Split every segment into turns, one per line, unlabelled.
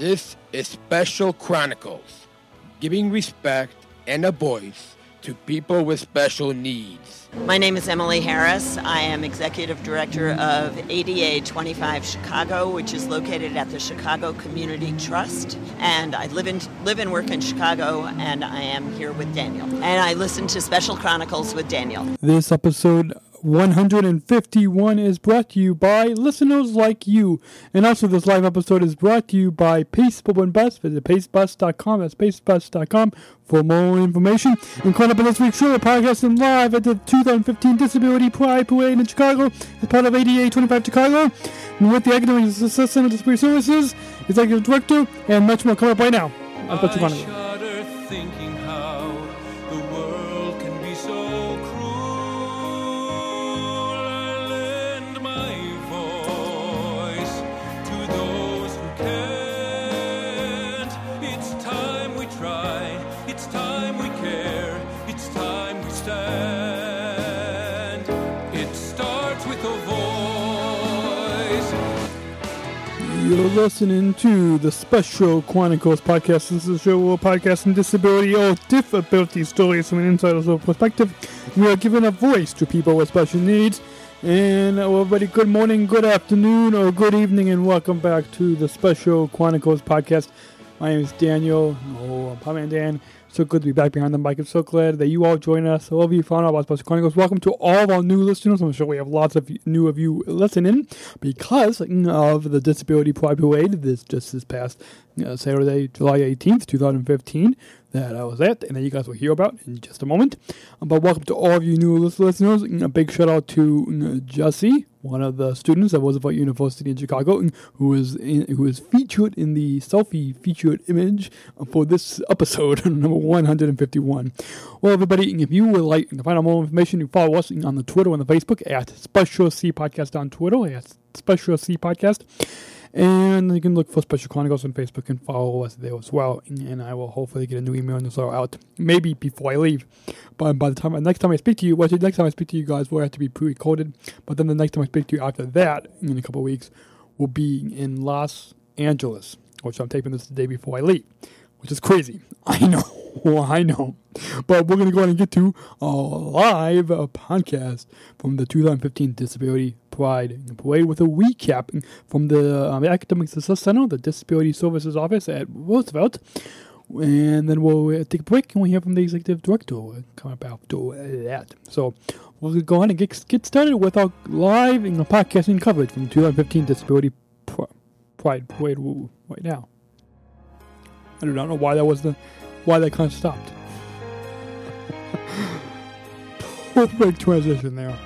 This is Special Chronicles, giving respect and a voice to people with special needs.
My name is Emily Harris. I am Executive Director of ADA 25 Chicago, which is located at the Chicago Community Trust. And I live, in, live and work in Chicago, and I am here with Daniel. And I listen to Special Chronicles with Daniel.
This episode 151 is brought to you by listeners like you. And also, this live episode is brought to you by Pace Suburban Bus. Visit pacebus.com. That's pacebus.com for more information. And caught up in this week's show, we're podcasting live at the 2015 Disability Pride Parade in Chicago as part of ADA 25 Chicago. And with the Academic Success Center Disability Services, Executive Director, and much more coming up right now. on Special Chronicles. Listening to the Special Chronicles podcast. This is a show where we're podcasting disability or disability stories from an insider's perspective. We are giving a voice to people with special needs. And uh, everybody, good morning, good afternoon, or good evening, and welcome back to the Special Chronicles podcast. My name is Daniel. Oh, I'm Pam Dan. So good to be back behind the mic. I'm so glad that you all join us. I love you found out about Special Chronicles. Welcome to all of our new listeners. I'm sure we have lots of new of you listening because of the Disability Pride Parade this just this past uh, Saturday, July 18th, 2015 that I was at, and that you guys will hear about in just a moment. But welcome to all of you new lis- listeners. A big shout out to Jesse, one of the students at Roosevelt University in Chicago, who is in, who is featured in the selfie featured image for this episode, number 151. Well, everybody, if you would like to find out more information, you follow us on the Twitter and the Facebook at Special C Podcast on Twitter at Special C Podcast. And you can look for Special Chronicles on Facebook and follow us there as well. And I will hopefully get a new email newsletter out maybe before I leave. But by the time next time I speak to you, well, the next time I speak to you guys will have to be pre-recorded. But then the next time I speak to you after that, in a couple of weeks, will be in Los Angeles, which I'm taping this the day before I leave, which is crazy. I know, I know. But we're gonna go ahead and get to a live uh, podcast from the 2015 Disability Pride Parade with a recap from the um, Academic Success Center, the Disability Services Office at Roosevelt. And then we'll uh, take a break and we'll hear from the executive director coming up after that. So we'll go ahead and get, get started with our live and podcasting coverage from 2015 Disability Pride Parade right now. I do not know why that was the why that kind of stopped. Perfect transition there.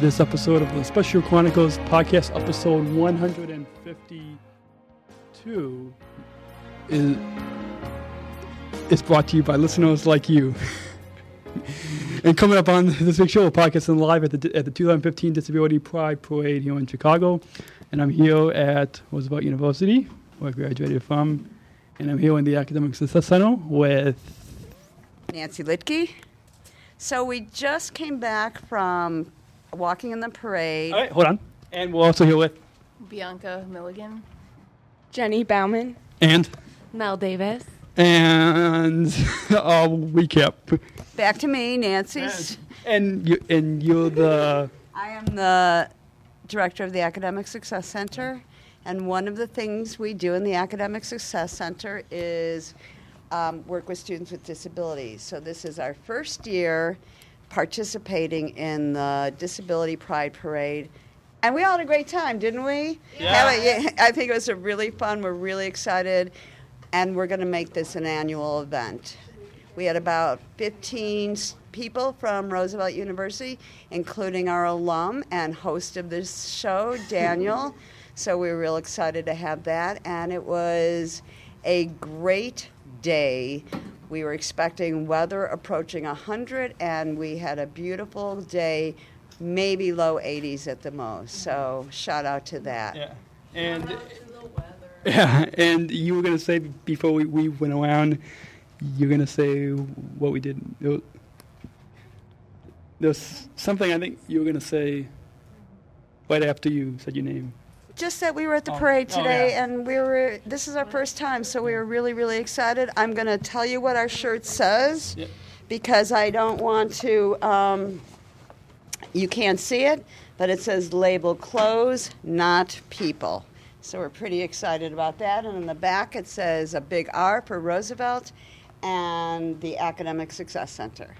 This episode of the Special Chronicles podcast, episode 152, is, is brought to you by listeners like you. and coming up on this week's show, we're podcasting live at the, at the 2015 Disability Pride Parade here in Chicago. And I'm here at Roosevelt University, where I graduated from. And I'm here in the Academic Success Center with
Nancy Litke. So we just came back from walking in the parade.
All right, hold on. And we're also here with
Bianca Milligan.
Jenny Bauman.
and
Mel Davis.
And I'll recap.
Back to me, Nancy's.
And you and you're the
I am the director of the Academic Success Center, and one of the things we do in the Academic Success Center is um, work with students with disabilities. So this is our first year participating in the Disability Pride Parade. And we all had a great time, didn't we? Yeah. yeah I think it was a really fun. We're really excited, and we're going to make this an annual event. We had about 15 people from Roosevelt University, including our alum and host of this show, Daniel. so we were real excited to have that, and it was a great day. We were expecting weather approaching 100, and we had a beautiful day, maybe low 80s at the most. So shout out to that.
yeah and yeah and you were gonna say before we, we went around you're gonna say what we did there's something I think you were going to say right after you said your name.
Just that we were at the
Oh.
parade
Oh,
today,
yeah.
and we were. This is our first time, so we were really, really excited. I'm going to tell you what our shirt says
Yep.
because I don't want to. Um, you can't see it, but it says "Label clothes, not people." So we're pretty excited about that. And in the back, it says a big R for Roosevelt and the Academic Success Center.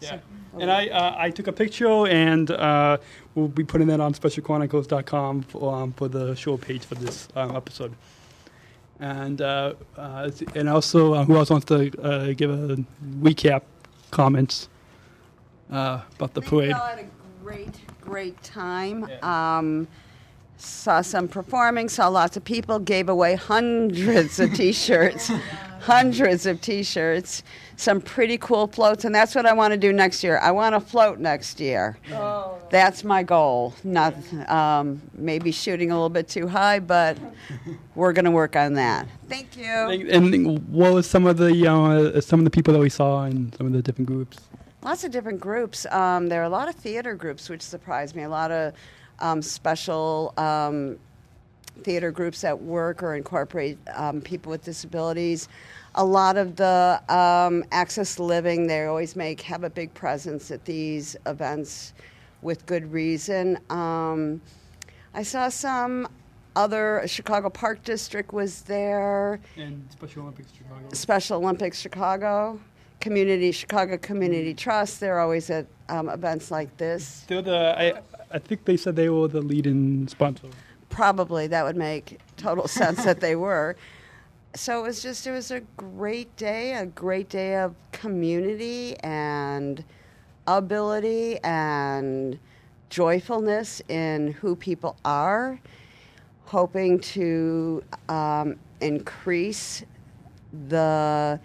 Yeah. And I uh, I took a picture and uh, we'll be putting that on specialchronicles.com for, um, for the show page for this um, episode. And uh, uh, and also, uh, who else wants to uh, give a recap comments uh, about the
I we all had a great, great time. Um, saw some performing, saw lots of people, gave away hundreds of T-shirts, hundreds of T-shirts, some pretty cool floats, and that's what I want to do next year. I want to float next year. Oh. That's my goal. Not um, maybe shooting a little bit too high, but we're going to work on that. Thank you.
And what was some of the uh, some of the people that we saw in some of the different groups?
Lots of different groups. Um, there are a lot of theater groups, which surprised me. A lot of um, special um, theater groups that work or incorporate um, people with disabilities. A lot of the um, access living, they always make have a big presence at these events with good reason. Um, I saw some other Chicago Park District was there.
And Special Olympics Chicago.
Special Olympics Chicago, Community Chicago Community Trust. They're always at um, events like this.
They're the I I think they said they were the leading sponsor.
Probably that would make total sense that they were. So it was just it was a great day, a great day of community and ability and joyfulness in who people are, hoping to um, increase the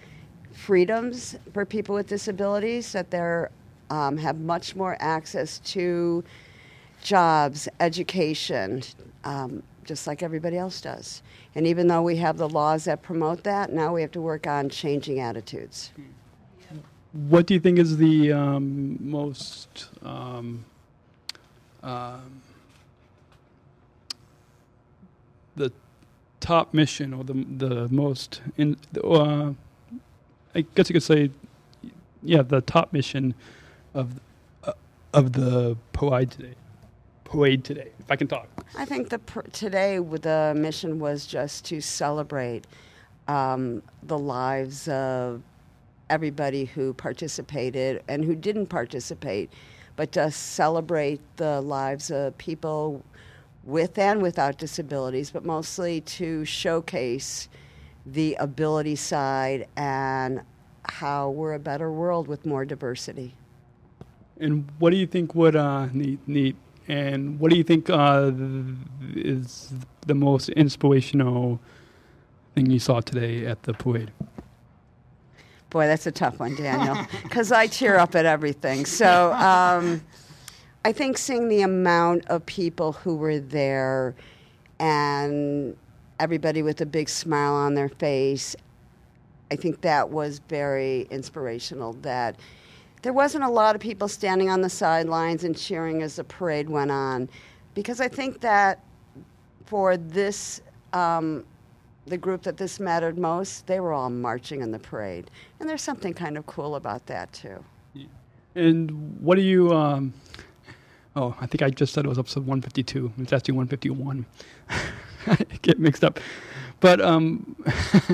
freedoms for people with disabilities that they um, have much more access to jobs, education, um, just like everybody else does. And even though we have the laws that promote that, now we have to work on changing attitudes.
What do you think is the um, most um, um, the top mission or the the most in uh, I guess you could say yeah the top mission of uh, of the POI today today if I can talk
I think the pr- today the mission was just to celebrate um, the lives of everybody who participated and who didn't participate, but to celebrate the lives of people with and without disabilities, but mostly to showcase the ability side and how we're a better world with more diversity.
and what do you think would uh, need need and what do you think uh, is the most inspirational thing you saw today at the parade?
Boy, that's a tough one, Daniel, because I tear up at everything. So um, I think seeing the amount of people who were there and everybody with a big smile on their face, I think that was very inspirational. That there wasn't a lot of people standing on the sidelines and cheering as the parade went on, because I think that for this um, the group that this mattered most, they were all marching in the parade. And there's something kind of cool about that, too.
And what do you? Um, oh, I think I just said it was episode 152. It's actually 151. I get mixed up. But um,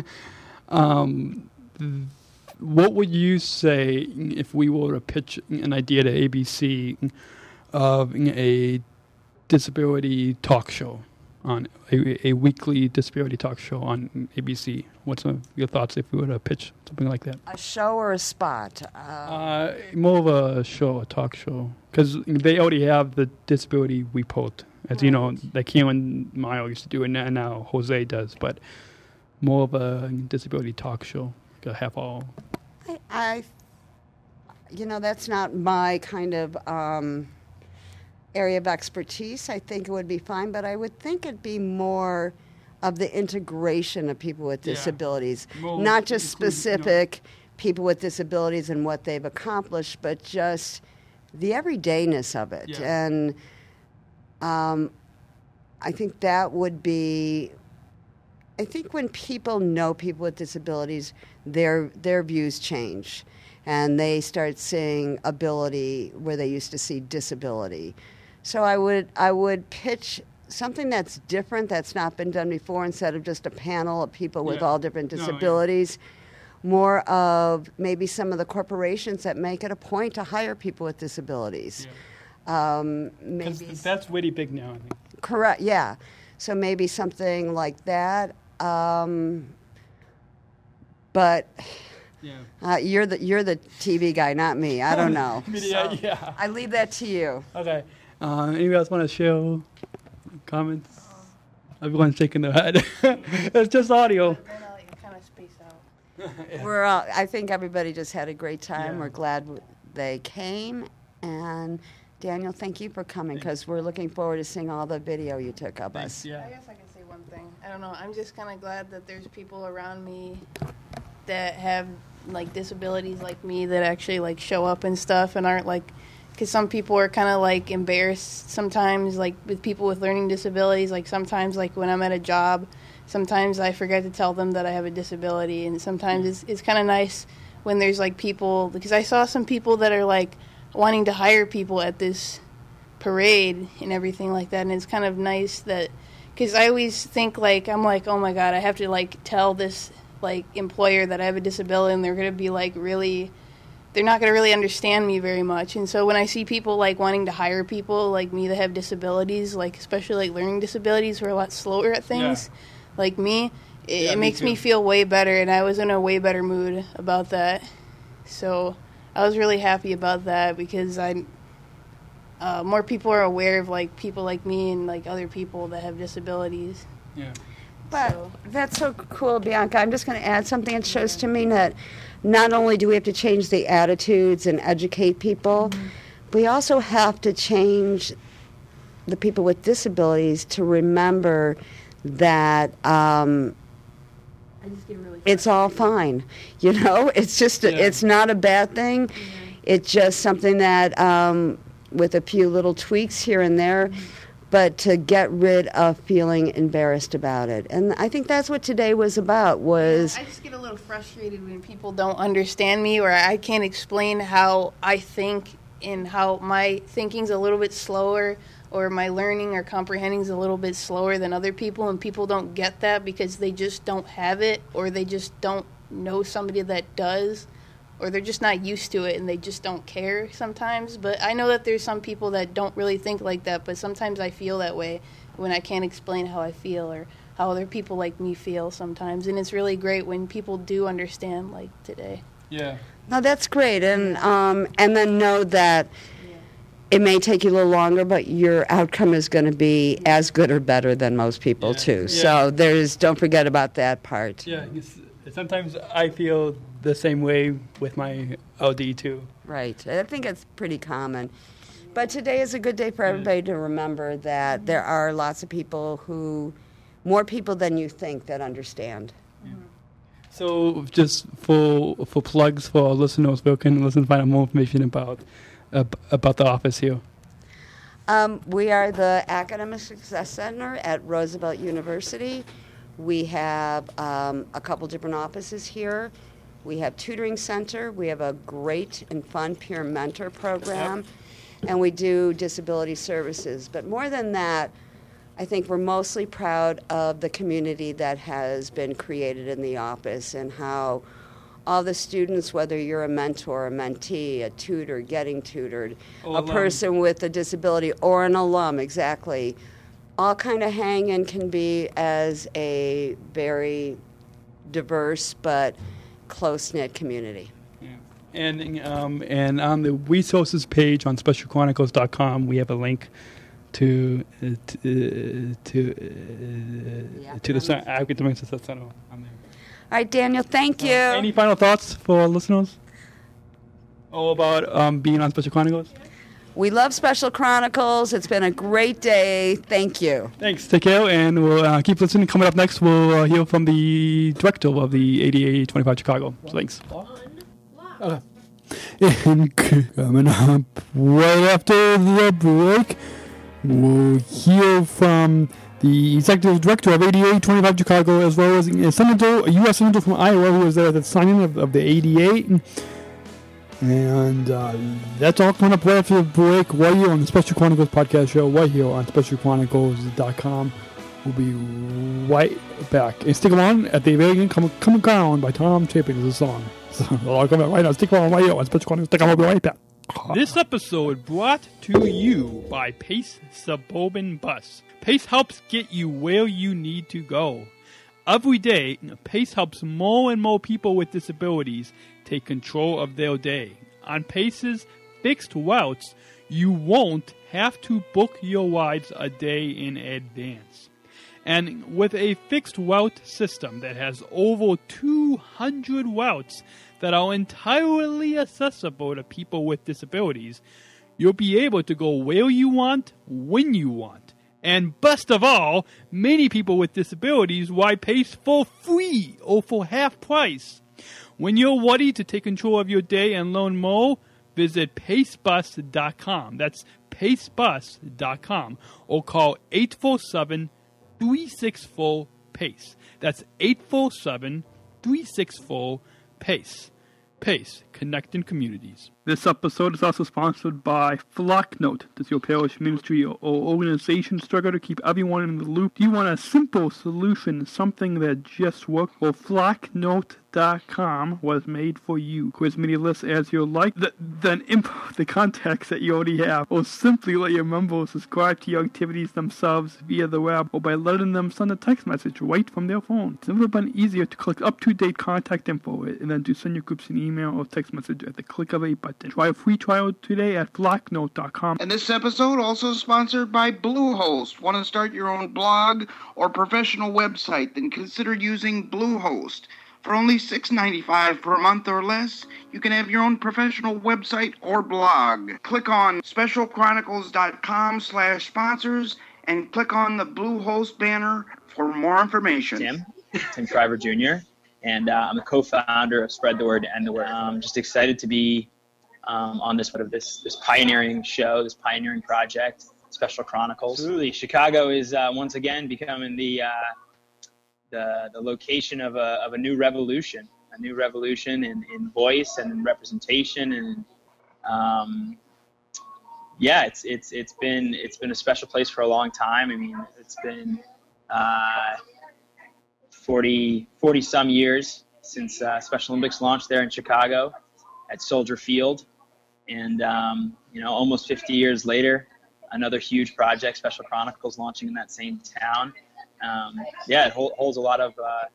um, what would you say if we were to pitch an idea to ABC of a disability talk show on a, a weekly disability talk show on ABC? What's your thoughts if we were to pitch something like that?
A show or a spot? Uh,
Uh, more of a show, a talk show, because they already have the disability report. As you know, like Karen Meyer used to do and now Jose does. But more of a disability talk show, a half hour.
I, I, you know, that's not my kind of um, area of expertise. I think it would be fine, but I would think it'd be more of the integration of people with
Yeah.
disabilities, not just
include, you know-
specific people with disabilities and what they've accomplished, but just the everydayness of it.
Yeah.
And um, I think that would be. I think when people know people with disabilities, their their views change, and they start seeing ability where they used to see disability. So I would I would pitch something that's different that's not been done before instead of just a panel of people with
Yeah.
all different
No, yeah.
disabilities. More of maybe some of the corporations that make it a point to hire people with disabilities. Um, maybe
Because that's really big now. I think.
Correct. Yeah. So maybe something like that. Um, but
Yeah.
uh, you're the you're the TV guy, not me. I don't know.
Yeah,
So
yeah.
I leave that to you.
Okay. Uh, anybody else want to share comments? Everyone's shaking their head. it's just audio.
kind of space out.
We're. Uh, I think everybody just had a great time.
Yeah.
We're glad they came. And Daniel, thank you for coming because we're looking forward to seeing all the video you took of us.
Yeah.
I guess I can say one thing. I don't know. I'm just kind of glad that there's people around me that have like disabilities like me that actually like show up and stuff and aren't like because some people are kind of like embarrassed sometimes like with people with learning disabilities. Like sometimes like when i'm at a job sometimes i forget to tell them that i have a disability. And sometimes it's, it's kind of nice when there's like people because i saw some people that are like wanting to hire people at this parade and everything like that. And it's kind of nice that because i always think like i'm like oh my god i have to like tell this like employer that i have a disability and they're going to be like really they're not going to really understand me very much and so when i see people like wanting to hire people like me that have disabilities like especially like learning disabilities who are a lot slower at things like me it,
Yeah,
it makes me
too.
feel way better and i was in a way better mood about that so i was really happy about that because i uh, more people are aware of like people like me and like other people that have disabilities
Yeah.
But
So-
that's so cool, Bianca. I'm just going to add something. It shows to me that not only do we have to change the attitudes and educate people, we also have to change the people with disabilities to remember that um,
i just get really
it's all fine. You know, it's just
Yeah.
it's not a bad thing. It's just something that um, with a few little tweaks here and there, but to get rid of feeling embarrassed about it. And I think that's what today was about. Was
I just get a little frustrated when people don't understand me or I can't explain how I think and how my thinking's a little bit slower or my learning or comprehending's a little bit slower than other people and people don't get that because they just don't have it or they just don't know somebody that does or they're just not used to it and they just don't care sometimes but i know that there's some people that don't really think like that but sometimes i feel that way when i can't explain how i feel or how other people like me feel sometimes and it's really great when people do understand like today
Yeah.
no, that's great, and um, and then know that. It may take you a little longer, but your outcome is going to be as good or better than most people
Yeah.
too.
Yeah.
So there's don't forget about that part.
Yeah. Sometimes I feel the same way with my LD too.
Right. I think it's pretty common. But today is a good day for everybody to remember that there are lots of people who, more people than you think, that understand.
So just for for plugs for our listeners, where can listen find out more information about ab- about the office here?
Um, we are the Academic Success Center at Roosevelt University. We have um, a couple different offices here. We have tutoring center. We have a great and fun peer mentor program, and we do disability services. But more than that, I think we're mostly proud of the community that has been created in the office and how all the students, whether you're a mentor, a mentee, a tutor, getting tutored,
Or
a
alum.
person with a disability, or an alum, exactly, all kind of hang and can be as a very diverse but close knit community.
And um, and on the resources page on specialchronicles.com, we have a link to uh, to uh, to, uh, to the academic success center. On there.
All right, Daniel, thank you.
Uh, any final thoughts for our listeners? All about um, being on Special Chronicles.
We love Special Chronicles. It's been a great day. Thank you.
Thanks. Take care, and we'll uh, keep listening. Coming up next, we'll uh, hear from the director of the ADA 25 Chicago. So thanks. And coming up right after the break, we'll hear from the executive director of ADA 25 Chicago, as well as a senator, a U.S. senator from Iowa, who was there at the signing of, of the ADA. And uh, that's all coming up right after the break, right here on the Special Chronicles podcast show, right here on specialchronicles.com. We'll be right back. And stick around at the very Come, Come Around by Tom Chapin is a song. So I'll come right now. Stick around right here on Special Chronicles. Stick around, we'll be right back.
This episode brought to you by Pace Suburban Bus. Pace helps get you where you need to go. Every day, Pace helps more and more people with disabilities take control of their day. On Pace's fixed routes, you won't have to book your rides a day in advance. And with a fixed route system that has over 200 routes that are entirely accessible to people with disabilities, you'll be able to go where you want, when you want. And best of all, many people with disabilities ride Pace for free or for half price. When you're ready to take control of your day and learn more, visit pacebus.com. That's pacebus.com or call 847 364 PACE. That's 847 364 PACE. PACE, communities. This episode is also sponsored by Flocknote. Does your parish ministry or organization struggle to keep everyone in the loop? Do you want a simple solution, something that just works? Well, Flocknote.com was made for you. Quiz media lists as you like. Th- then import the contacts that you already have, or simply let your members subscribe to your activities themselves via the web, or by letting them send a text message right from their phone. It's never been easier to collect up-to-date contact info and then to send your groups an email or text message at the click of a button. Try a free trial today at flocknote.com.
And this episode also sponsored by Bluehost. Want to start your own blog or professional website? Then consider using Bluehost. For only $6.95 per month or less, you can have your own professional website or blog. Click on specialchronicles.com slash sponsors and click on the Bluehost banner for more information.
Tim, Tim Shriver Jr., and uh, I'm a co-founder of Spread the Word and the Word. I'm just excited to be um, on this sort of this this pioneering show, this pioneering project, Special Chronicles. Absolutely, Chicago is uh, once again becoming the uh, the the location of a of a new revolution, a new revolution in, in voice and in representation, and um, yeah, it's it's it's been it's been a special place for a long time. I mean, it's been uh, 40 40 some years since uh, Special Olympics launched there in Chicago at Soldier Field and um, you know, almost 50 years later, another huge project, Special Chronicles, launching in that same town. Um, yeah, it hold, holds a lot of uh,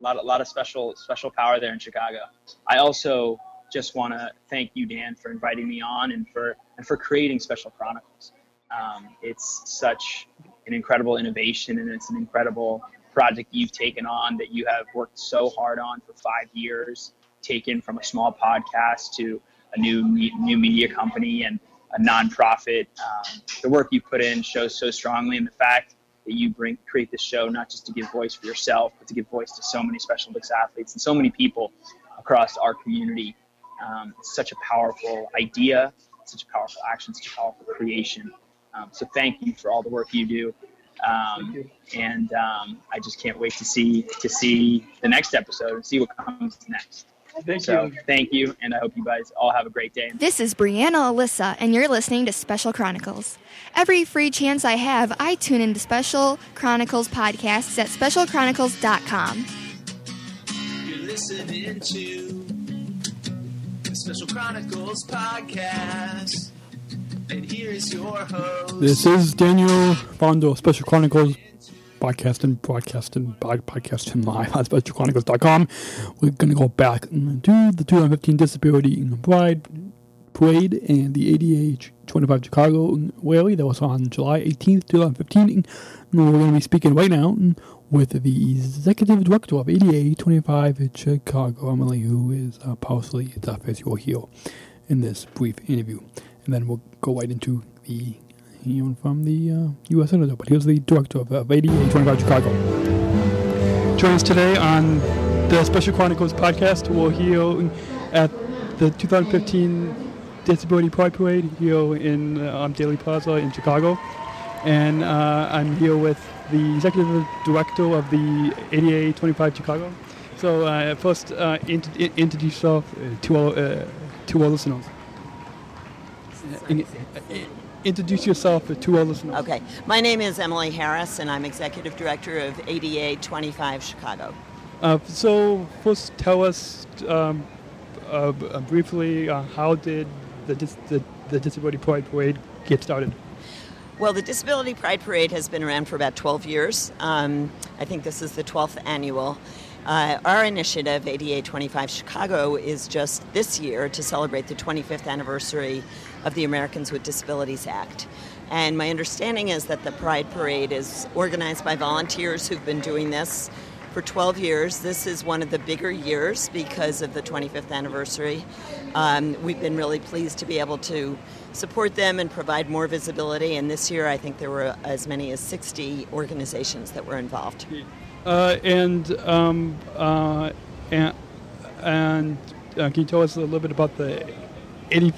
lot, a lot of special special power there in Chicago. I also just want to thank you, Dan, for inviting me on and for and for creating Special Chronicles. Um, it's such an incredible innovation, and it's an incredible project you've taken on that you have worked so hard on for five years, taken from a small podcast to a new new media company and a nonprofit. Um, the work you put in shows so strongly, and the fact that you bring create this show not just to give voice for yourself, but to give voice to so many Special Olympics athletes and so many people across our community. Um, it's such a powerful idea, such a powerful action, such a powerful creation. Um, so thank you for all the work you do. Um, and um, I just can't wait to see to see the next episode and see what comes next.
Thank
so,
you.
Thank you, and I hope you guys all have a great day.
This is Brianna Alyssa, and you're listening to Special Chronicles. Every free chance I have, I tune into Special Chronicles podcasts at specialchronicles.com.
You're listening to the Special Chronicles podcast. And here's your host.
This is Daniel Fondo, Special Chronicles podcasting, broadcasting, podcasting live on specialchronicles.com. We're going to go back to the 2015 Disability Pride Parade and the ADA 25 Chicago rally that was on July 18th, 2015. And we're going to be speaking right now with the executive director of ADA 25 Chicago, Emily, who is uh, partially deaf, as you'll hear in this brief interview. And then we'll go right into the even from the uh, U.S. Senator, but he was the director of, of ADA 25 Chicago. Join us today on the Special Chronicles podcast. We'll hear at the 2015 Disability Pride Parade here in uh, um, Daley Plaza in Chicago, and uh, I'm here with the executive director of the ADA 25 Chicago. So uh, first, uh, int- introduce yourself uh, to our uh, to our listeners. In- introduce yourself to our listeners.
Okay. My name is Emily Harris, and I'm executive director of ADA 25 Chicago.
Uh, so first, tell us um, uh, uh, briefly uh, how did the, dis- the the Disability Pride Parade get started?
Well, the Disability Pride Parade has been around for about 12 years. Um, I think this is the 12th annual. Uh, our initiative, ADA 25 Chicago, is just this year to celebrate the 25th anniversary of the Americans with Disabilities Act. And my understanding is that the Pride Parade is organized by volunteers who've been doing this for 12 years. This is one of the bigger years because of the 25th anniversary. Um, we've been really pleased to be able to support them and provide more visibility. And this year, I think there were as many as 60 organizations that were involved.
Uh, and um, uh, and, and uh, can you tell us a little bit about the 80,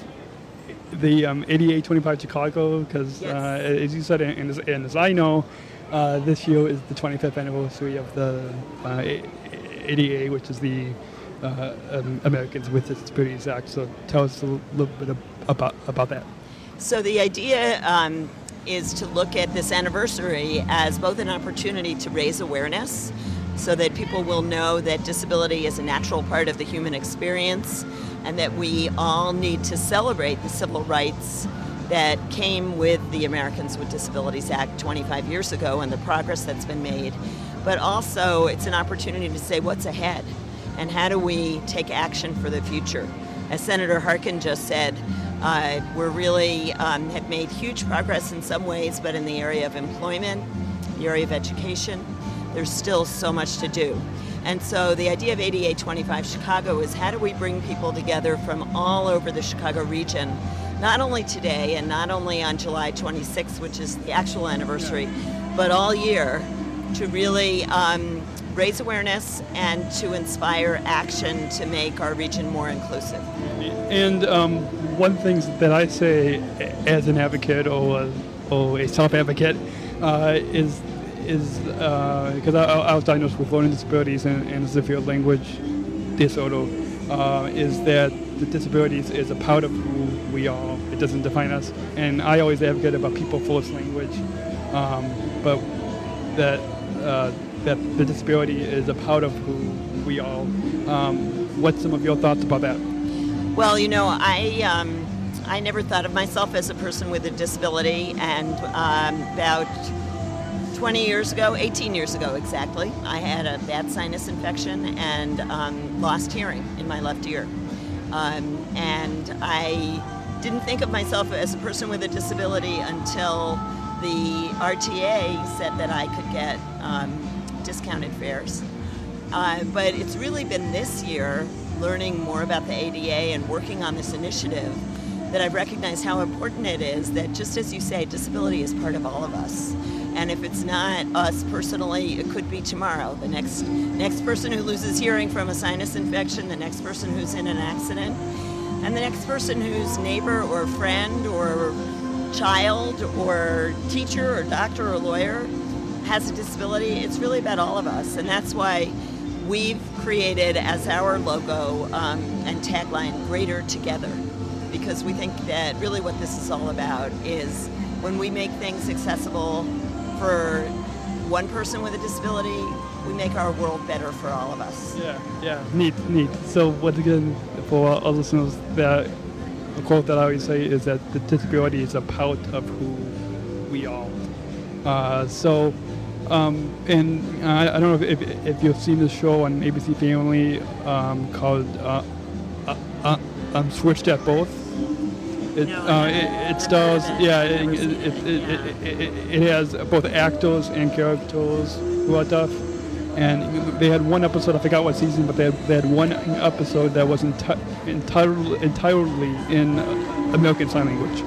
the um, ADA 25 Chicago? Because uh, as you said, and as, and as I know, uh, this year is the 25th anniversary of the uh, ADA, which is the uh, um, Americans with Disabilities Act. So tell us a little bit about about that.
So the idea um, is to look at this anniversary as both an opportunity to raise awareness so that people will know that disability is a natural part of the human experience and that we all need to celebrate the civil rights that came with the Americans with Disabilities Act 25 years ago and the progress that's been made. But also, it's an opportunity to say what's ahead and how do we take action for the future. As Senator Harkin just said, uh, we're really um, have made huge progress in some ways, but in the area of employment, the area of education, there's still so much to do. And so the idea of ADA 25 Chicago is how do we bring people together from all over the Chicago region, not only today and not only on July 26th, which is the actual anniversary, but all year to really um, raise awareness and to inspire action to make our region more inclusive.
And um, one thing that I say as an advocate or or a self-advocate uh, is is because I, I was diagnosed with learning disabilities and, and severe language disorder uh, is that the disabilities is a part of who we are. It doesn't define us. And I always advocate about people first language, um, but that uh, that the disability is a part of who we are. Um, what's some of your thoughts about that?
Well, you know, I um, I never thought of myself as a person with a disability, and um, about 20 years ago, 18 years ago exactly, I had a bad sinus infection and um, lost hearing in my left ear. Um, and I didn't think of myself as a person with a disability until the RTA said that I could get um, discounted fares. Uh, but it's really been this year, learning more about the ADA and working on this initiative, that I've recognized how important it is that, just as you say, disability is part of all of us. And if it's not us personally, it could be tomorrow. The next next person who loses hearing from a sinus infection, the next person who's in an accident, and the next person whose neighbor or friend or child or teacher or doctor or lawyer has a disability. It's really about all of us, and that's why we've created as our logo um, and tagline "Greater Together," because we think that really what this is all about is when we make things accessible for one person with a disability, we make our world better for all of us.
Yeah, yeah, neat, neat. So once again, for our listeners, that a quote that I always say is that the disability is a part of who we are. Uh, so, um, and I, I don't know if, if, if you've seen this show on ABC Family um, called uh, uh, uh, um, Switched at Birth. It, uh, it, it stars, yeah, it, it, has both actors and characters who are deaf. And they had one episode, I forgot what season, but they had, they had one episode that was enti- entirely, entirely in American Sign Language.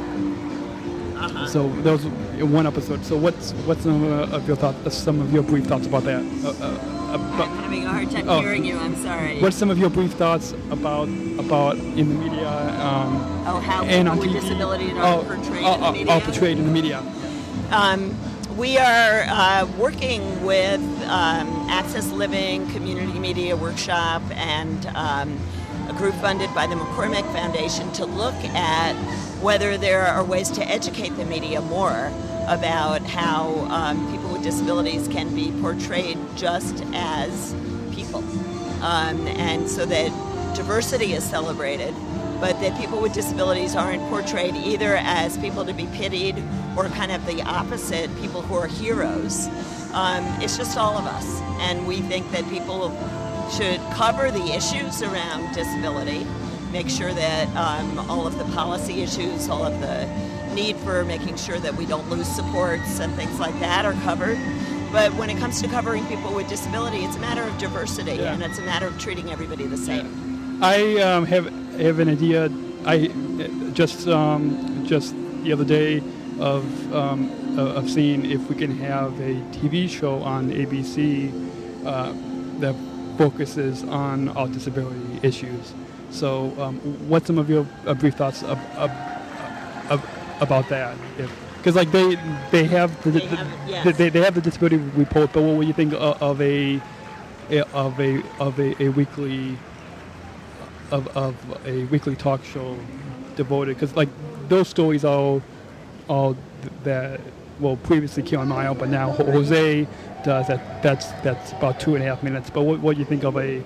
So there was one episode. So what's what's some of your thoughts, some of your brief thoughts about that, uh, uh,
I'm having a hard time
Oh.
hearing you. I'm sorry.
What's some of your brief thoughts about about in the media? Um,
Oh, how
and
people
on
with
TV?
disability are
oh,
portrayed
oh,
in the
oh,
media?
Oh, portrayed in the media.
Um, we are uh, working with um, Access Living Community Media Workshop and um, a group funded by the McCormick Foundation to look at whether there are ways to educate the media more about how um, people with disabilities can be portrayed just as people. Um, and so that diversity is celebrated, but that people with disabilities aren't portrayed either as people to be pitied or kind of the opposite, people who are heroes. Um, it's just all of us. And we think that people should cover the issues around disability, make sure that um, all of the policy issues, all of the need for making sure that we don't lose supports and things like that are covered. But when it comes to covering people with disability, it's a matter of diversity
Yeah.
and it's a matter of treating everybody the same.
I um, have have an idea. I just um, just the other day of um, uh, of seeing if we can have a TV show on ABC uh, that focuses on all disability issues. So, um, what's some of your uh, brief thoughts of, of, of, about that? Because like they they have the,
They
the-
have- yes.
the- they, they have the disability report, but what would you think of, of a of a of a, a weekly of, of a weekly talk show devoted because like those stories all all that well previously Karen Meyer but now Jose does that that's that's about two and a half minutes but what, what do you think of a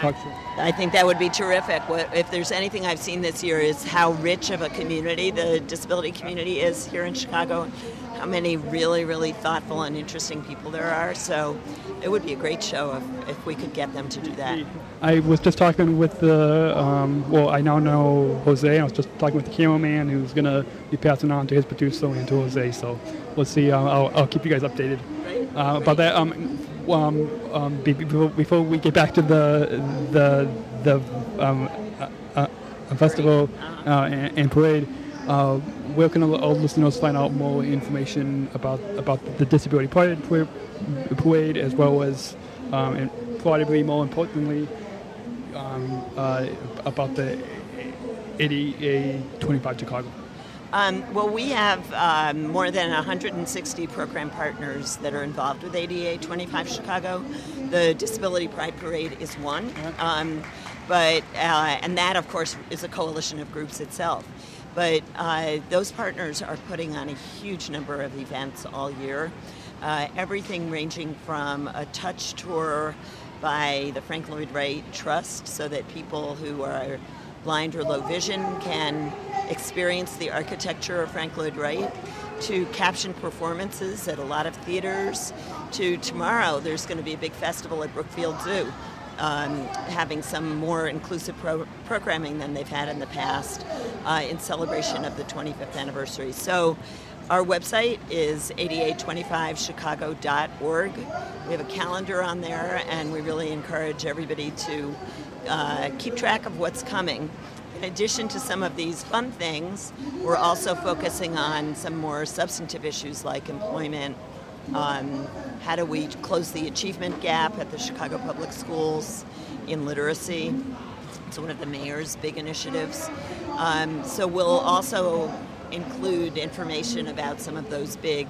talk show
I think that would be terrific. If there's anything I've seen this year is how rich of a community the disability community is here in Chicago, how many really, really thoughtful and interesting people there are. So it would be a great show if, if we could get them to do that.
I was just talking with the um, well I now know Jose I was just talking with the cameraman who's gonna be passing on to his producer and to Jose so we'll see uh, I'll, I'll keep you guys updated uh, about that um, um, um, be- be- before, we get back to the the the um, uh, uh, festival uh, and, and parade uh, where can all listeners find out more information about about the disability parade, parade, as well as um, and probably more importantly um, uh, about the ADA 25 Chicago.
Um, well, we have um, more than 160 program partners that are involved with ADA 25 Chicago. The Disability Pride Parade is one, um, but uh, and that, of course, is a coalition of groups itself. But uh, those partners are putting on a huge number of events all year. Uh, everything ranging from a touch tour by the Frank Lloyd Wright Trust, so that people who are blind or low vision can experience the architecture of Frank Lloyd Wright, to caption performances at a lot of theaters, to tomorrow there's going to be a big festival at Brookfield Zoo. Um, having some more inclusive pro- programming than they've had in the past uh, in celebration of the 25th anniversary. So, our website is ADA25chicago.org. We have a calendar on there, and we really encourage everybody to uh, keep track of what's coming. In addition to some of these fun things, we're also focusing on some more substantive issues like employment. Um, how do we close the achievement gap at the Chicago Public Schools in literacy? It's one of the mayor's big initiatives. Um, so we'll also include information about some of those big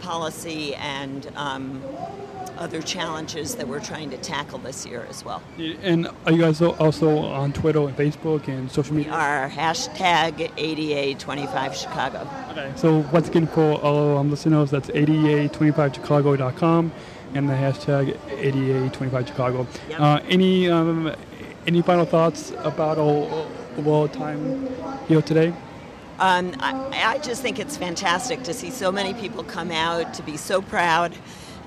policy and um, other challenges that we're trying to tackle this year as well.
And are you guys also on Twitter and Facebook and social media?
Our hashtag ADA25Chicago.
Okay. So once again, for all our listeners, that's ADA25Chicago.com and the hashtag ADA25Chicago.
Yep.
Uh, any um, any final thoughts about our overall time here today?
Um, I, I just think it's fantastic to see so many people come out, to be so proud,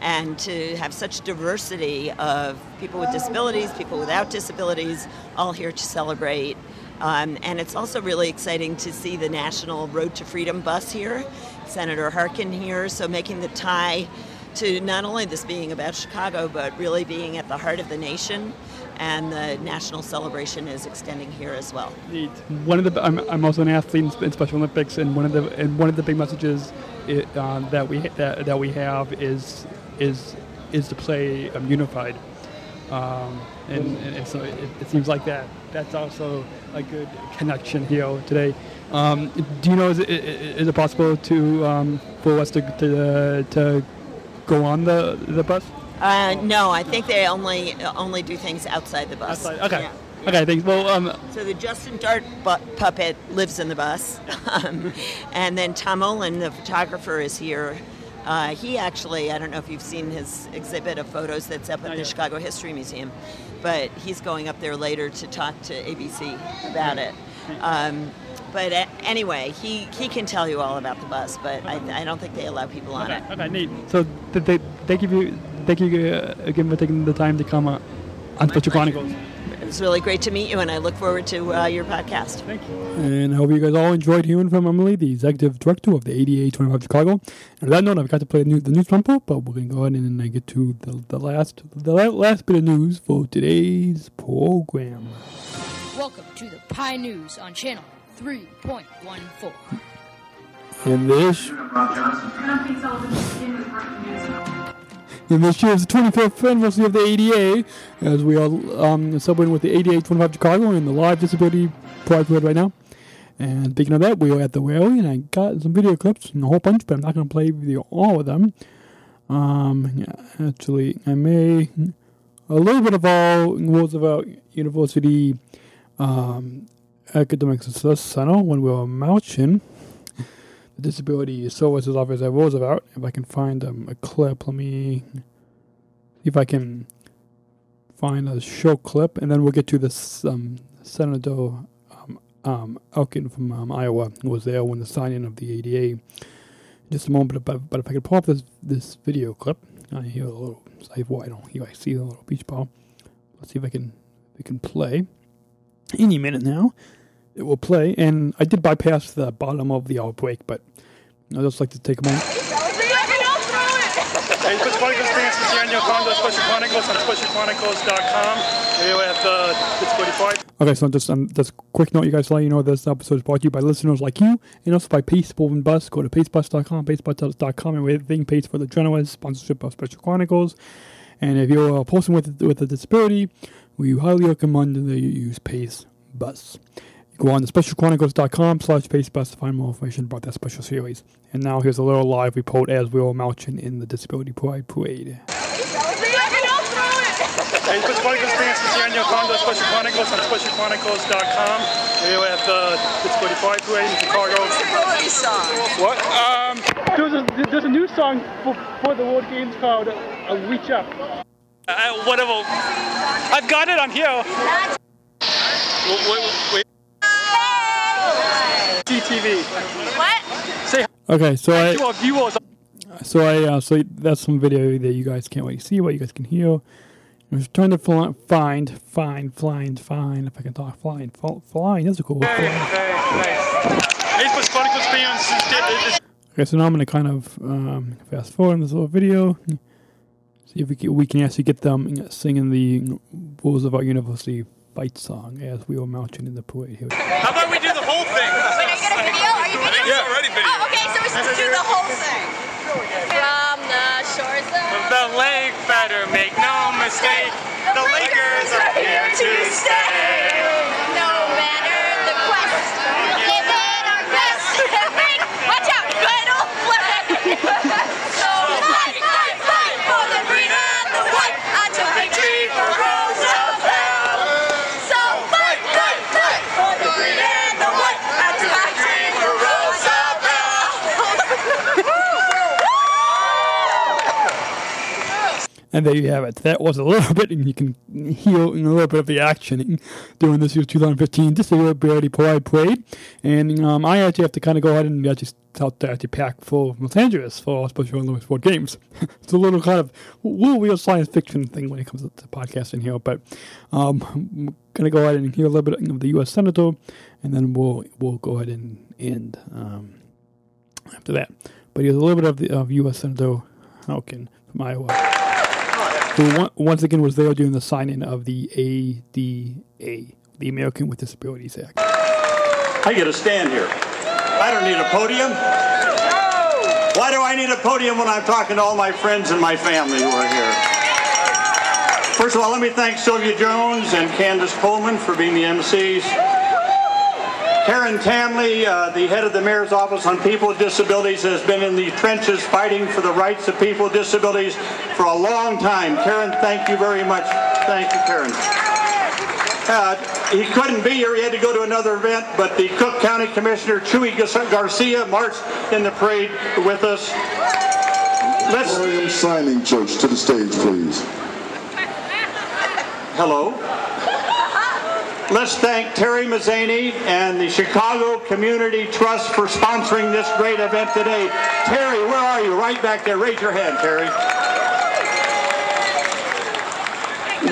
and to have such diversity of people with disabilities, people without disabilities, all here to celebrate. Um, and it's also really exciting to see the National Road to Freedom bus here, Senator Harkin here, so making the tie to not only this being about Chicago, but really being at the heart of the nation. And the national celebration is extending here as well.
One of the I'm, I'm also an athlete in, Special Olympics, and one of the and one of the big messages it, uh, that we that, that we have is is is to play um, unified. Um, and, and, so it, it seems like that that's also a good connection here today. Um, do you know is it, is it possible to um, for us to to, to go on the the bus?
Uh, no, I think they only only do things outside the bus.
Outside, okay.
Yeah.
Okay, thanks. Well, um,
So the Justin Dart bu- puppet lives in the bus, um, and then Tom Olin, the photographer, is here. Uh, he actually, I don't know if you've seen his exhibit of photos that's up at the Chicago History Museum, but he's going up there later to talk to ABC about it. Um, but a- anyway, he, he can tell you all about the bus, but I, I don't think they allow people on it.
okay, neat. So th- they, thank you, thank you uh, again for taking the time to come uh, on Special Chronicles.
It was really great to meet you, and I look forward to uh, your podcast.
Thank you. And I hope you guys all enjoyed hearing from Emily, the executive director of the ADA 25 Chicago. And on that note, I've got to play the news, the news rumble, but we're going to go ahead and uh, get to the, the last the last bit of news for today's program.
Welcome to the Pi News on channel 3.14.
In this in this year's 25th anniversary of the ADA, as we are um, celebrating with the ADA 25 Chicago and the live disability pride parade right now. And speaking of that, we were at the rally, and I got some video clips and a whole bunch, but I'm not going to play video all of them. Um, yeah, actually, I may a little bit of all Roosevelt University um, Academic Success Center when we were marching Disability Services Office was about. If I can find um, a clip, let me see if I can find a show clip, and then we'll get to this um, Senator um, um, Harkin from um, Iowa was there when the signing of the ADA. Just a moment, but, but if I could pull up this this video clip, I hear a little. I, well, I don't hear. I see a little beach ball. Let's see if I can if we can play. Any minute now, it will play. And I did bypass the bottom of the outbreak, but I'd just like to take a moment.
Hey, Chronicles fans, this is Daniel Condo, Special Chronicles on specialchronicles.com. Here we have the Disability
Okay, so just um, just a quick note, you guys, to let you know this episode is brought to you by listeners like you, and also by Pace Suburban Bus. Go to pacebus.com, pacebus.com, and we everything pays for the generous sponsorship of Special Chronicles. And if you're a person with with a disability, we highly recommend that you use Pace Bus. Go on to specialchronicles.com slash pacebus to find more information about that special series. And now here's a little live report as we were marching in the Disability Pride Parade.
Hey, Special Chronicles fans, this is Daniel Condo, Special Chronicles on specialchronicles.com. Here we have the Disability Pride Parade in Chicago.
Disability song.
What? Um,
There's a, there's a new song for, for the World Games called uh, Reach Up.
uh, whatever. I've got it on here. Wait, wait, wait. CTV.
What?
Say
Okay, so I
to our viewers.
so I uh, so that's some video that you guys can't wait to see, what you guys can hear. I was trying to fl- find, find, find, find. If I can talk, flying, Fl- flying. That's a cool word.
Hey, hey, Special Chronicles fans, this is-
Okay, so now I'm gonna kind of um, fast forward in this little video. See if we can, we can actually get them singing the Roosevelt University fight song as we were marching in the parade here.
How about we do the whole thing?
Wait, are video? Are you videoing?
Yeah, already video.
Oh, okay, so we should do the whole thing. From the shores of
The lake better make no mistake. The Lakers are here to stay.
No matter the quest, we'll give it our best. Big, watch out, good old flag. so fight, fight, fight for the green and the white until victory for Roosevelt. So fight, fight, fight for the green and the white until victory for Roosevelt.
And there you have it. That was a little bit, and you can hear a little bit of the action during this year's 2015 Disability Pride Parade. And um, I actually have to kind of go ahead and actually start to actually pack for Los Angeles for Special Olympics Sport Games. it's a little kind of little weird science fiction thing when it comes to podcasting here, but um, I'm going to go ahead and hear a little bit of the U.S. Senator, and then we'll we'll go ahead and end um, after that. But here's a little bit of the of U.S. Senator Harkin from Iowa who once again was there during the signing of the ADA, the American with Disabilities Act.
I get a stand here. I don't need a podium. Why do I need a podium when I'm talking to all my friends and my family who are here? First of all, let me thank Sylvia Jones and Candace Coleman for being the MCs. Karen Tamley, uh, the head of the Mayor's Office on People with Disabilities, has been in the trenches fighting for the rights of people with disabilities for a long time. Karen, thank you very much. Thank you, Karen. Uh, he couldn't be here. He had to go to another event, but the Cook County Commissioner, Chuy Garcia, marched in the parade with us. Let's...
William Signing Church to the stage, please.
Hello. Let's thank Terry Mazany and the Chicago Community Trust for sponsoring this great event today. Terry, where are you? Right back there. Raise your hand, Terry.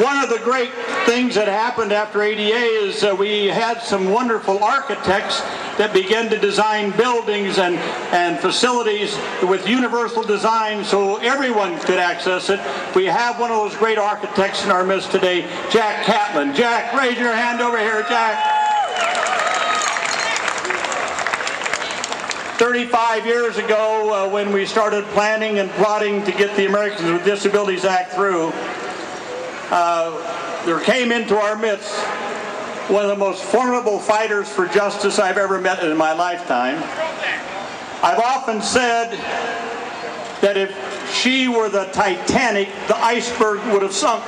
One of the great things that happened after ADA is uh, we had some wonderful architects that began to design buildings and, and facilities with universal design so everyone could access it. We have one of those great architects in our midst today, Jack Catlin. Jack, raise your hand over here, Jack. 35 years ago, uh, when we started planning and plotting to get the Americans with Disabilities Act through, uh, there came into our midst one of the most formidable fighters for justice I've ever met in my lifetime. I've often said that if she were the Titanic, the iceberg would have sunk.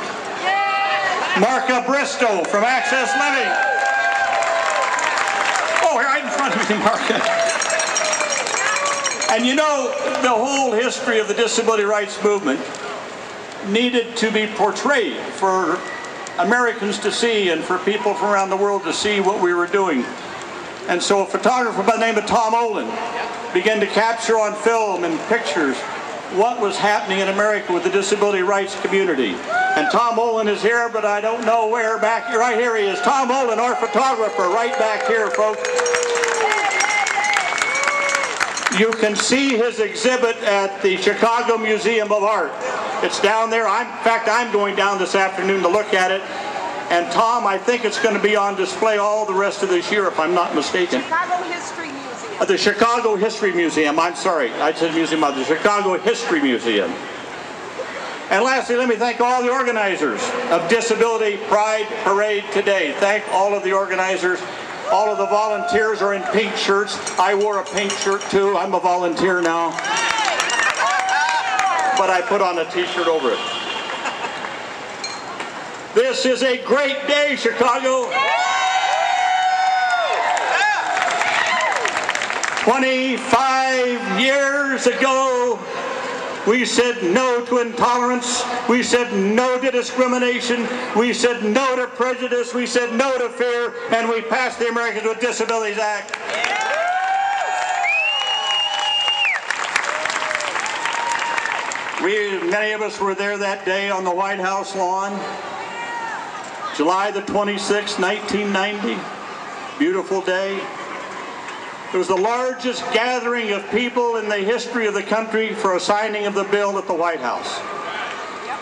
Marca Bristo from Access Living. Oh, right in front of me, Marca. And you know, the whole history of the disability rights movement needed to be portrayed for Americans to see and for people from around the world to see what we were doing. And so a photographer by the name of Tom Olin began to capture on film and pictures what was happening in America with the disability rights community. And Tom Olin is here, but I don't know where back here. Right here he is. Tom Olin, our photographer, right back here, folks. You can see his exhibit at the Chicago Museum of Art. It's down there. I'm, in fact, I'm going down this afternoon to look at it. And Tom, I think it's going to be on display all the rest of this year, if I'm not mistaken.
Chicago History Museum.
At the Chicago History Museum. I'm sorry, I said museum of the Chicago History Museum. And lastly, let me thank all the organizers of Disability Pride Parade today. Thank all of the organizers. All of the volunteers are in pink shirts. I wore a pink shirt too. I'm a volunteer now. But I put on a t-shirt over it. This is a great day, Chicago. 25 years ago, we said no to intolerance. We said no to discrimination. We said no to prejudice. We said no to fear. And we passed the Americans with Disabilities Act. We, many of us were there that day on the White House lawn. July the 26th, 1990. Beautiful day. It was the largest gathering of people in the history of the country for a signing of the bill at the White House.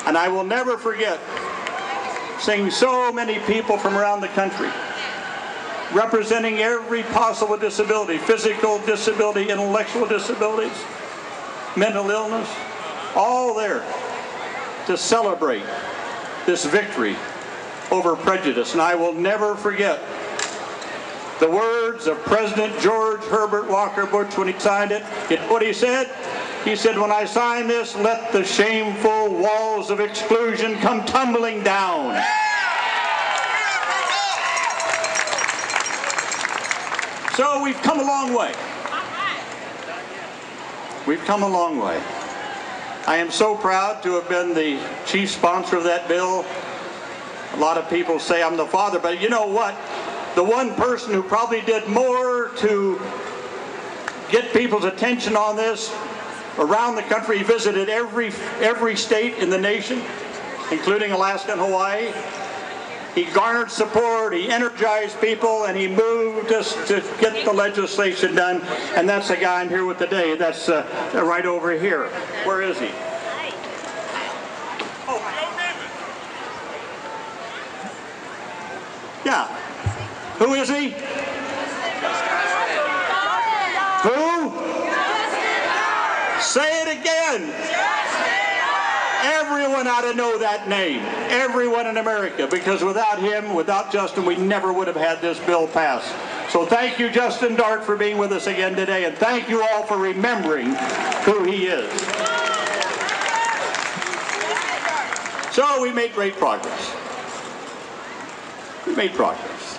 And I will never forget seeing so many people from around the country representing every possible disability, physical disability, intellectual disabilities, mental illness, all there to celebrate this victory over prejudice. And I will never forget the words of President George Herbert Walker Bush when he signed it. Know what he said? He said, when I sign this, let the shameful walls of exclusion come tumbling down. So we've come a long way. We've come a long way. I am so proud to have been the chief sponsor of that bill. A lot of people say I'm the father, but you know what? The one person who probably did more to get people's attention on this around the country, he visited every every state in the nation, including Alaska and Hawaii. He garnered support, he energized people, and he moved us to get the legislation done. And that's the guy I'm here with today. That's uh, right over here. Where is he? Yeah. Who is he? Who? Say it again. Everyone ought to know that name. Everyone in America, because without him, without Justin, we never would have had this bill passed. So thank you, Justin Dart, for being with us again today, and thank you all for remembering who he is. So we made great progress. We made progress.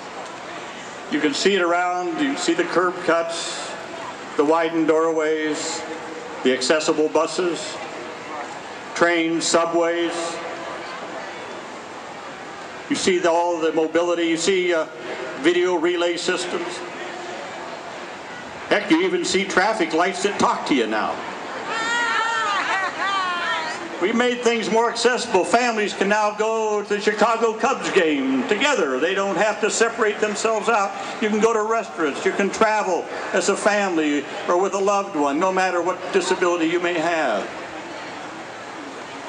You can see it around. You see the curb cuts, the widened doorways, the accessible buses, trains, subways. You see the, all the mobility. You see uh, video relay systems. Heck, you even see traffic lights that talk to you now. We made things more accessible. Families can now go to the Chicago Cubs game together. They don't have to separate themselves out. You can go to restaurants. You can travel as a family or with a loved one, no matter what disability you may have.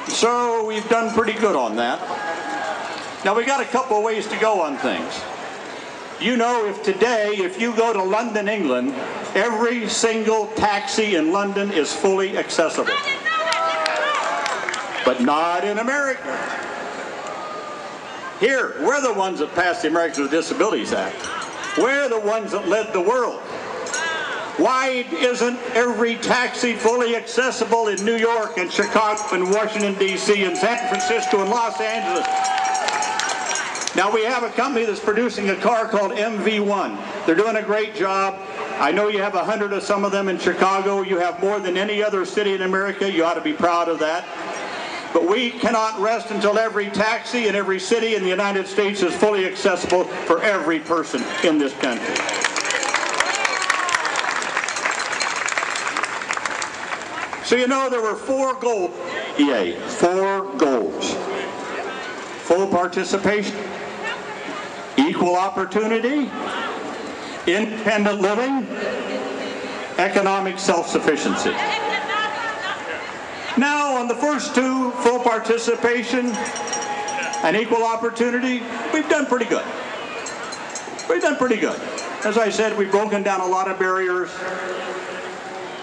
So we've done pretty good on that. Now we got a couple of ways to go on things. You know, if today, if you go to London, England, every single taxi in London is fully accessible but not in America. Here, we're the ones that passed the Americans with Disabilities Act. We're the ones that led the world. Why isn't every taxi fully accessible in New York and Chicago and Washington, D.C. and San Francisco and Los Angeles? Now we have a company that's producing a car called MV1. They're doing a great job. I know you have a hundred of some of them in Chicago. You have more than any other city in America. You ought to be proud of that. But we cannot rest until every taxi in every city in the United States is fully accessible for every person in this country. So you know there were four goals, EA, four goals. Full participation, equal opportunity, independent living, economic self-sufficiency. Now, the first two, full participation and equal opportunity, we've done pretty good. We've done pretty good. As I said, we've broken down a lot of barriers.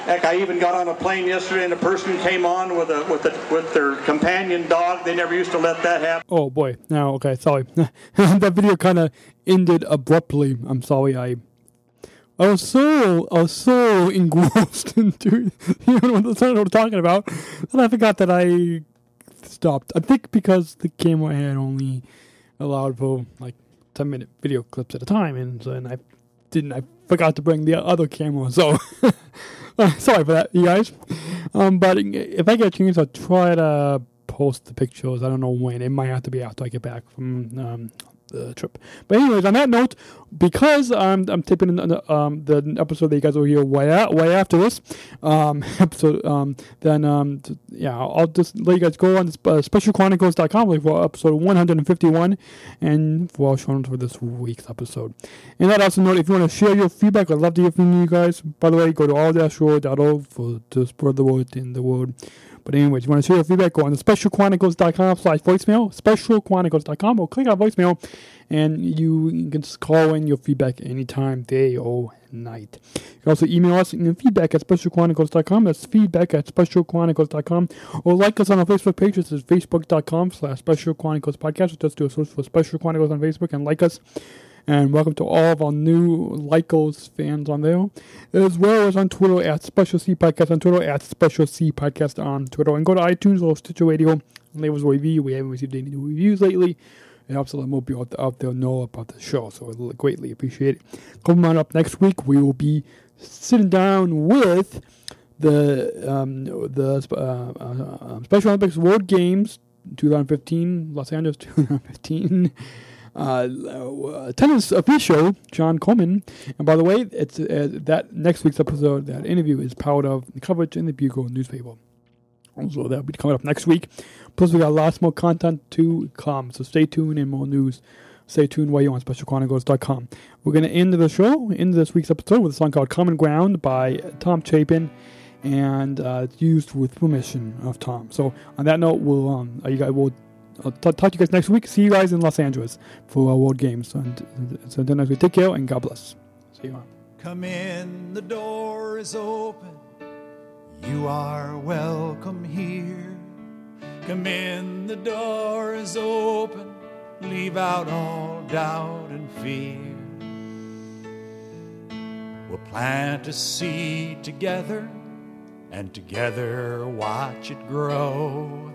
Heck, I even got on a plane yesterday and a person came on with a with a with their companion dog. They never used to let that happen.
Oh boy. Now, okay, sorry. that video kind of ended abruptly. I'm sorry. I I was so I was so engrossed into you know what we're talking about that I forgot that I stopped. I think because the camera had only allowed for like ten minute video clips at a time, and so and I didn't. I forgot to bring the other camera, so sorry for that, you guys. Um, but if I get a chance, I'll try to post the pictures. I don't know when. It might have to be after I get back from um, the trip. But anyways, on that note, because I'm I'm taping the, um, the episode that you guys will hear way out, way after this um, episode, um, then um, yeah, I'll just let you guys go on uh, specialchronicles.com for episode 151 and for our show for this week's episode. And that also note, if you want to share your feedback, I'd love to hear from you guys. By the way, go to all-show.org for to spread the word in the world. But anyways, you want to share your feedback, go on to specialchronicles.com slash voicemail, specialchronicles.com, or click on voicemail, and you, can just call in your feedback anytime, day or night. You can also email us in feedback at specialchronicles.com. That's feedback at specialchronicles.com. Or like us on our Facebook page. This is facebook.com slash special chronicles podcast. Just do a search for Special Chronicles on Facebook and like us. And welcome to all of our new Lycos fans on there, as well as on Twitter at Special C Podcast on Twitter, at Special C Podcast on Twitter. And go to iTunes or Stitcher Radio and leave us a review. We haven't received any new reviews lately. It helps a lot more people out there know about the show, so I greatly appreciate it. Coming on up next week, we will be sitting down with the um, the uh, uh, Special Olympics World Games 2015, Los Angeles 2015 uh, tennis official John Coleman. And by the way, it's uh, that next week's episode, that interview is part of the coverage in the Bugle newspaper. Also, that'll be coming up next week. Plus, we got lots more content to come, so stay tuned and more news. Stay tuned while you're on SpecialChronicles.com. We're going to end the show, end this week's episode, with a song called Common Ground by Tom Chapin and uh, it's used with permission of Tom. So on that note, we'll um, you guys will I'll t- talk to you guys next week. See you guys in Los Angeles for our World Games. And so until next week, take care and God bless. See you on.
Come in, the door is open. You are welcome here. Come in, the door is open. Leave out all doubt and fear. We'll plant a seed together and together watch it grow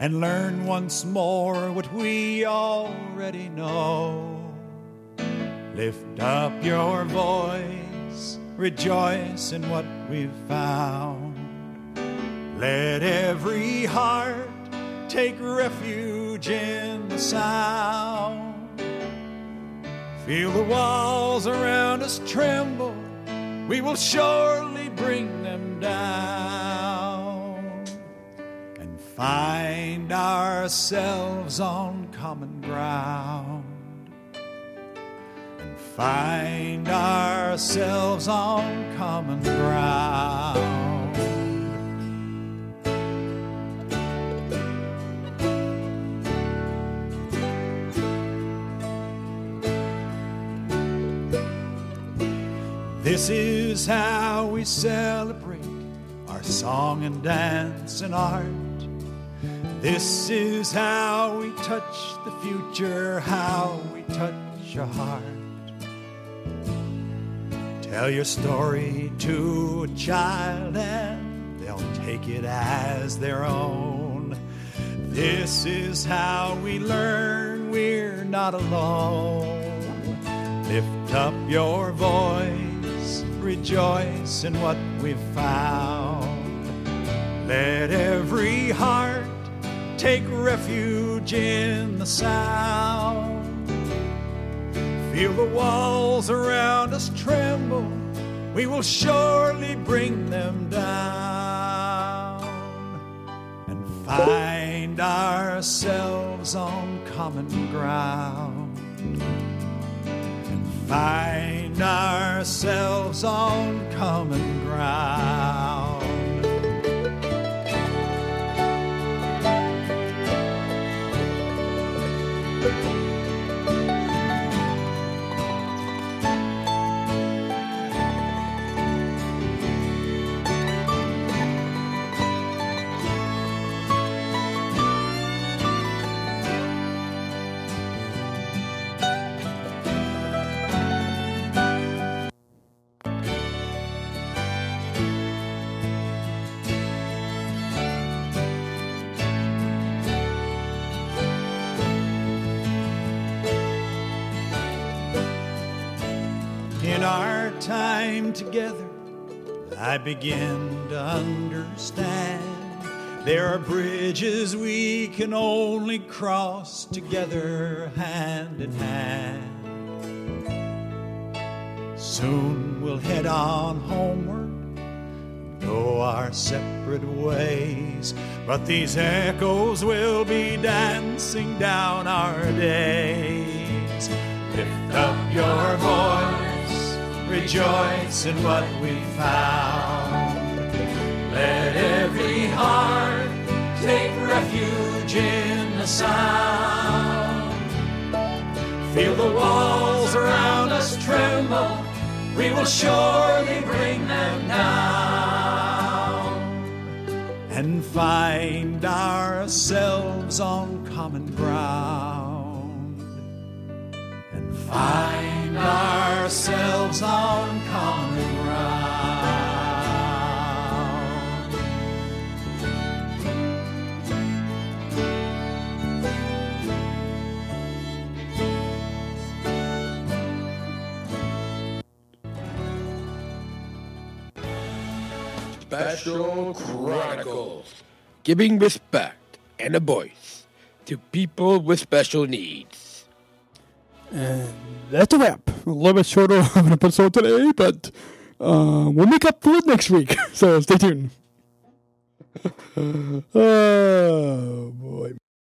and learn once more what we already know. Lift up your voice, rejoice in what we've found. Let every heart take refuge in the sound. Feel the walls around us tremble, we will surely bring them down find ourselves on common ground. And find ourselves on common ground. This is how we celebrate our song and dance and art. This is how we touch the future, how we touch your heart. Tell your story to a child and they'll take it as their own. This is how we learn we're not alone. Lift up your voice, rejoice in what we've found. Let every heart take refuge in the sound. Feel the walls around us tremble, we will surely bring them down and find ourselves on common ground And find ourselves on common ground. Together, I begin to understand there are bridges we can only cross together, hand in hand. Soon we'll head on homeward, go our separate ways, but these echoes will be dancing down our days. Lift up your voice, rejoice in what we found. Let every heart take refuge in the sound. Feel the walls around us tremble, we will surely bring them down and find ourselves on common ground find ourselves on common ground.
Special Chronicles, giving respect and a voice to people with special needs.
And that's a wrap. A little bit shorter of an episode today, but uh, we'll make up for it next week. so stay tuned. oh boy.